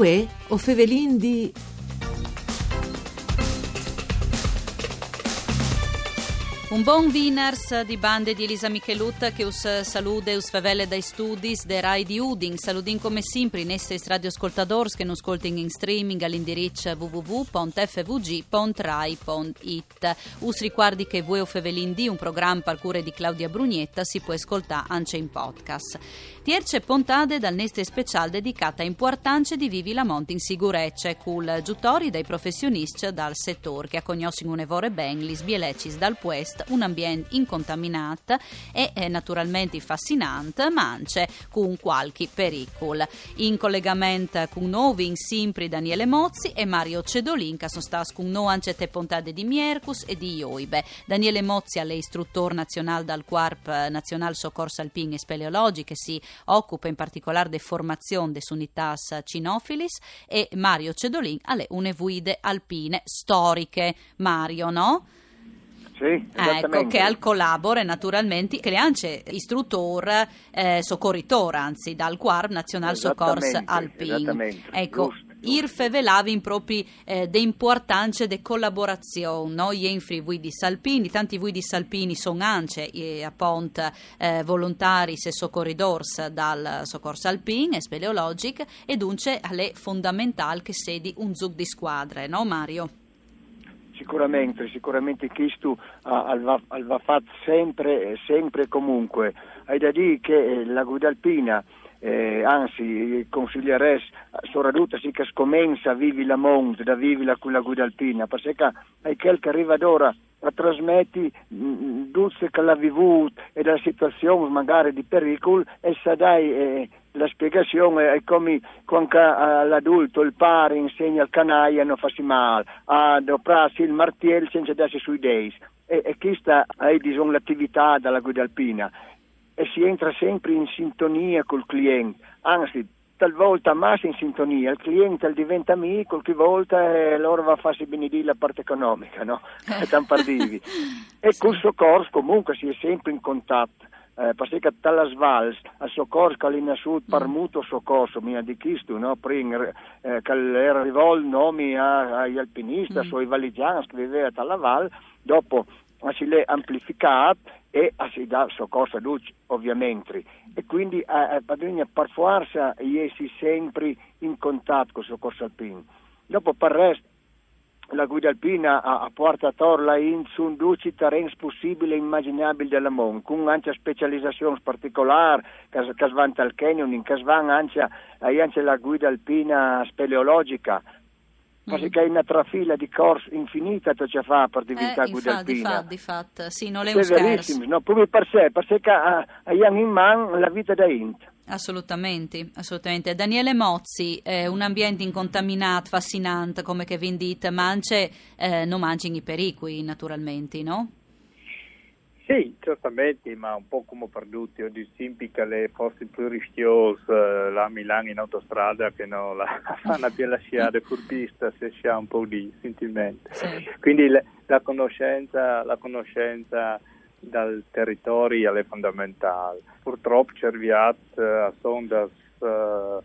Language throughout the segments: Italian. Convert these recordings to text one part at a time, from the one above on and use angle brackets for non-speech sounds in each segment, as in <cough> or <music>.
Uè, o fevelin di Un buon winners di bande di Elisa Michelut che us salude us favelle dai studis de Rai di Uding. Saludin come sempre in estes radioascoltadors che non ascolting in streaming all'indirizzo www.fvg.rai.it. Us ricordi che Vueo Fevelin di un programma al cure di Claudia Brugnetta si può ascoltare anche in podcast. Tierce pontade dal neste speciale dedicata a importanza di vivi la monte in sicurezza col giutori dai professionisti dal settore che accognoscono un'evore ben li sbielecis dal puest un ambiente incontaminato e eh, naturalmente fascinante, ma anche con qualche pericolo. In collegamento con noi in Simpri Daniele Mozzi e Mario Cedolin che sono stati con noi anche te puntate di Miercus e di Ioibe. Daniele Mozzi è istruttore nazionale dal Quarp Nazionale Soccorso Alpin e Speleologi che si occupa in particolare di formazione des unitas cinofilis e Mario Cedolin alle unevuide alpine storiche. Mario, no? Sì, ecco, che al collabore naturalmente, che le anche istruttore, eh, soccorritore, anzi, dal Quarm National Soccors Alpin. Ecco, IRFE velavi proprio eh, de importanza de collaborazione, no? Ienfri voi di Salpini, tanti voi di Salpini sono anche eh, appunto eh, volontari e soccorridors dal Soccorso Alpin e Speleologic e dunque è fondamentale che sedi un zug di squadre, no Mario? Sicuramente, sicuramente questo uh, va fatto sempre, sempre e comunque. Hai da dire che eh, la guida alpina, eh, anzi consiglierei soprattutto sì che scomenza vivi la monte, da vivi la, la guida alpina, perché hai quel che arriva d'ora a trasmetti duzze che l'ha vivuto e dalla situazione magari di pericolo e sa dai eh, la spiegazione è come quando l'adulto, il padre insegna al canaia non farsi male, a doprarsi il martello senza darsi sui dei. E, e questa è diciamo, l'attività della guida alpina e si entra sempre in sintonia col cliente, anzi talvolta massa in sintonia, il cliente diventa amico, qualche volta eh, loro va a farsi benedire la parte economica, no? <laughs> Tampardivi. e col soccorso comunque si è sempre in contatto eh, perché talla svals a soccorso che all'inasciut mm. parmuto soccorso mi ha dichisto no prima eh, che era rivolto nomi agli alpinisti mm. ai valigiani che vivevano alla val dopo si l'è amplificato e si dà soccorso a luce ovviamente e quindi eh, eh bisogna per forza essere sempre in contatto con il soccorso alpino dopo per il resto la guida alpina a, a Porta Torla in su tutti i terreni possibili e immaginabili del mondo, con anche specializzazioni particolari, che, che svanta al canyon, che svanta anche, anche la guida alpina speleologica, perché mm. una trafila di corsi infinita che ci fa per diventare eh, guida alpina. Di fatto, sì, non è un scherzo. No, proprio per sé, perché abbiamo in mano la vita da Int. Assolutamente, assolutamente. Daniele Mozzi, eh, un ambiente incontaminato, fascinante, come che vi dite, ma anche eh, non mangiano i pericoli, naturalmente, no? Sì, certamente, ma un po' come per tutti, oggi simpica le posti più rischiose, eh, la Milano in autostrada che non <laughs> la fanno più lasciare furbista se si ha un po' di sentimento. Sì. Quindi le, la conoscenza, la conoscenza dal territorio è fondamentale. Purtroppo arriviamo eh, a sonda uh,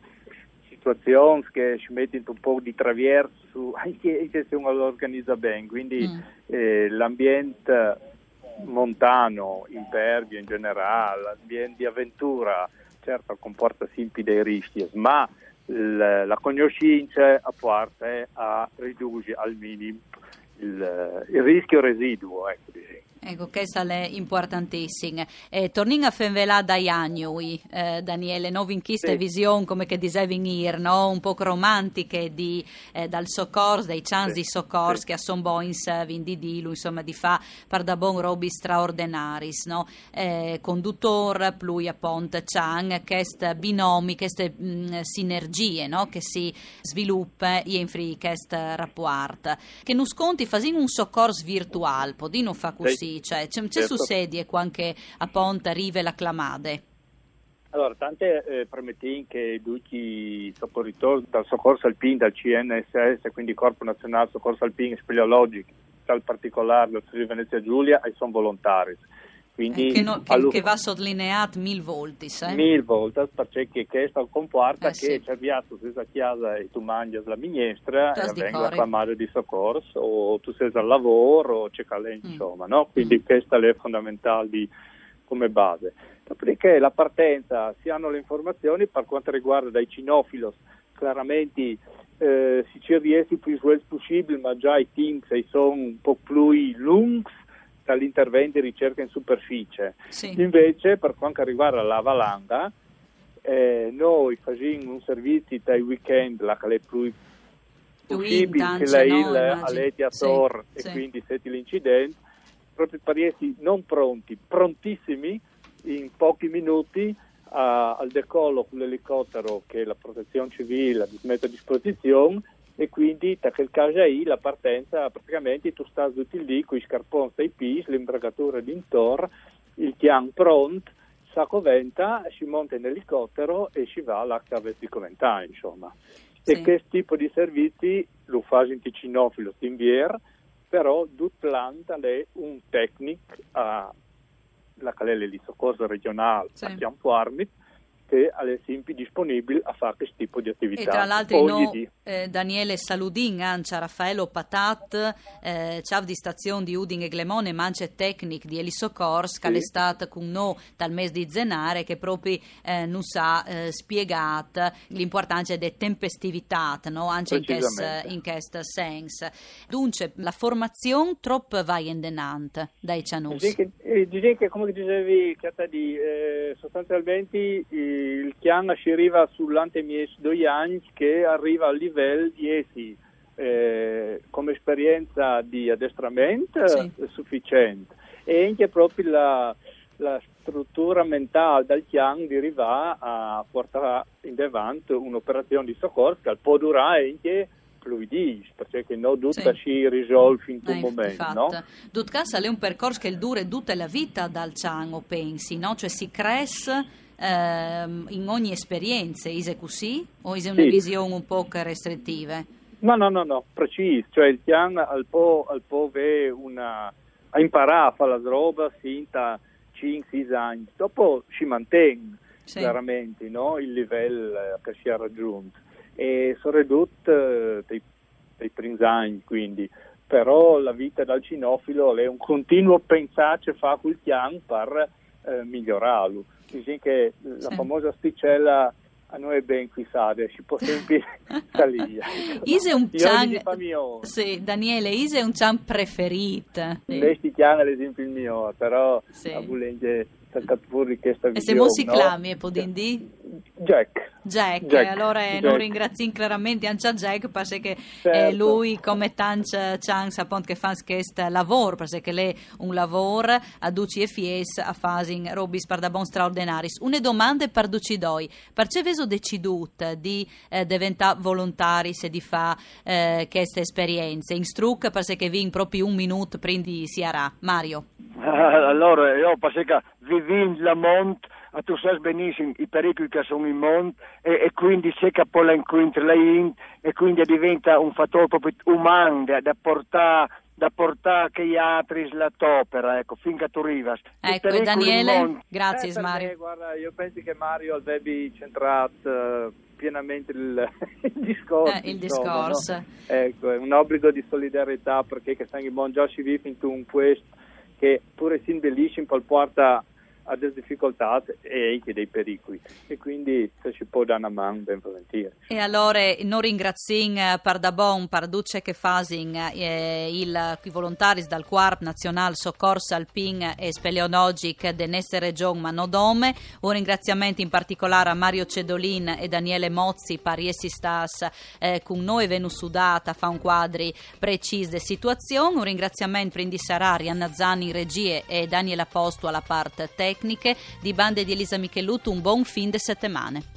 situazioni che ci mettono un po' di traverso <laughs> anche se uno lo organizza bene, quindi mm. eh, l'ambiente montano, impervio in generale, l'ambiente di avventura certo comporta sempre dei rischi, ma la conoscenza a parte a ridurre al minimo il, il rischio residuo. Ecco, Ecco, questa è importantissima. Eh, torniamo a fenvelà dai anni, eh, Daniele, no? in questa sì. visione, come che dicevi in no? un po' romantiche di, eh, dal soccorso, dai chance sì. di soccorso sì. che a son boins vindi dilu, insomma, di fa par da bon robi straordinaris, no? Eh, conduttor, plui a Ponte Chang, queste binomi, queste mh, sinergie, no? Che si sviluppa in free questo rapporto. Che non sconti fasin un soccorso virtuale, podino fa così cioè, c'è, c'è certo. su sedie qualche a Ponta, Rive, la Clamade? Allora, tante eh, permettin che tutti i soccorritori dal Soccorso Alpin, dal CNSS, quindi Corpo Nazionale Soccorso Alpin Speleologico, dal particolare del Friuli Venezia Giulia, sono volontari. Quindi, eh, che, no, che, che, va sottolineato mille volte. Eh? Mille volte, perché questo comporta eh, che sì. c'è viato se a casa e tu mangi la minestra e vengono a chiamare di soccorso o tu sei al lavoro o c'è calente, mm. insomma, no? Quindi mm. questa è fondamentale di, come base. Dopodiché la partenza si hanno le informazioni per quanto riguarda dai cinofilos, chiaramente eh, si ci riesce più possibile, ma già i team sono un po' più lunghi dall'intervento di ricerca in superficie. Sì. Invece, per quanto riguarda la valanga, eh, noi facciamo un servizio dai weekend, la che è più possibile, che lei no, all'ediator sì, e sì. quindi senti l'incidente, proprio pariesi non pronti, prontissimi in pochi minuti a, al decollo con l'elicottero che la protezione civile mette a disposizione e quindi da quel caso lì la partenza praticamente tu stai tutti lì con i scarponi ai pis, l'imbragatura d'intorno, il tian pronto, sacco venta, si monta in elicottero e si va all'HV di Coventà insomma. Sì. E questo tipo di servizi lo fa in Ticinofilo, Timbier, però tutto l'anno è un tecnico a la Calelle di soccorso regionale sì. a Chiampuarmit che alle simpi disponibili a fare questo tipo di attività. E tra l'altro no, eh, Daniele Saludin, Ancia Raffaello Patat, eh, ciao di stazione di Udin e Glemone, Mance Tecnic di Elisocors, che sì. è stata con noi dal mese di Zenare, che proprio eh, non sa eh, spiegato l'importanza della tempestività, no? anche in questo senso. Dunque, la formazione troppo va in denante dai Cianus. Dice che, come dicevi, Catadi, eh, sostanzialmente il Chiang si arriva sull'antemies due anni che arriva al livello di essi eh, come esperienza di addestramento sì. sufficiente e anche proprio la, la struttura mentale del Chiang di arrivare a portare in avanti un'operazione di soccorso che può durare anche fluidis, perché non tutto sì. si risolve in un eh, momento. No? Caso è un percorso che dura tutta la vita dal Chiang, pensi, no? cioè si cresce ehm, in ogni esperienza, è così? O è una sì. visione un po' restrittiva? No, no, no, no, preciso, cioè il piano al po', al po una, a imparare a fare la roba sinta 5-6 anni, dopo si mantiene sì. chiaramente no? il livello eh, che si è raggiunto e sono ridotte eh, dei, dei primi anni quindi però la vita dal cinofilo è un continuo pensarci fa quel piano per eh, migliorarlo dice che la sì. famosa sticella a noi è ben qui sale, si può sempre <laughs> salire. Ise un cian... Sì, Daniele, Ise è un cian preferito. Sì. Lei si chiama l'esempio il mio, però sì. a Bulenge pure questa visione. E se mo si clami, no? Podindi? Jack. Jack, Jack. allora Jack. non ringrazio chiaramente anche Jack perché certo. lui come tanti chance appunto che fa questo lavoro perché lei un lavoro a duci e fies a fare robis per da bon straordinaris une domande per duci doi perché veso decidut di eh, diventare volontari se di fa eh, queste esperienze in struc perché vi in proprio un minuto prima di Siara Mario allora io perché vivi in Lamont tu sai benissimo i pericoli che sono in mondo e, e quindi c'è che poi la incontra in e quindi diventa un fattore proprio umano da, da portare da portare che gli altri la topera, ecco, finché tu arrivi. Ecco, Daniele, grazie eh, Mario. Me, guarda, io penso che Mario avrebbe centrato uh, pienamente il, <laughs> il discorso. Eh, il discorso. No? Ecco, è un obbligo di solidarietà perché che stanno in buon si vive in un questo che pure si imbellisce in porta a delle difficoltà e anche dei pericoli. E quindi se ci può dare una mano ben volentieri. E allora non ringraziamo per da duce che fasin eh, il, i volontari dal Quarp Nazionale Soccorso Alpin e Speleologic de Nesse Region Manodome, un ringraziamento in particolare a Mario Cedolin e Daniele Mozzi per essi stas eh, con noi venusudata fa un quadri precisi de situazione, un ringraziamento per Indissarari, Anna Zanni regie e Daniele Aposto alla parte tecnica tecniche di bande di Elisa Michelutto un buon fin de settimane.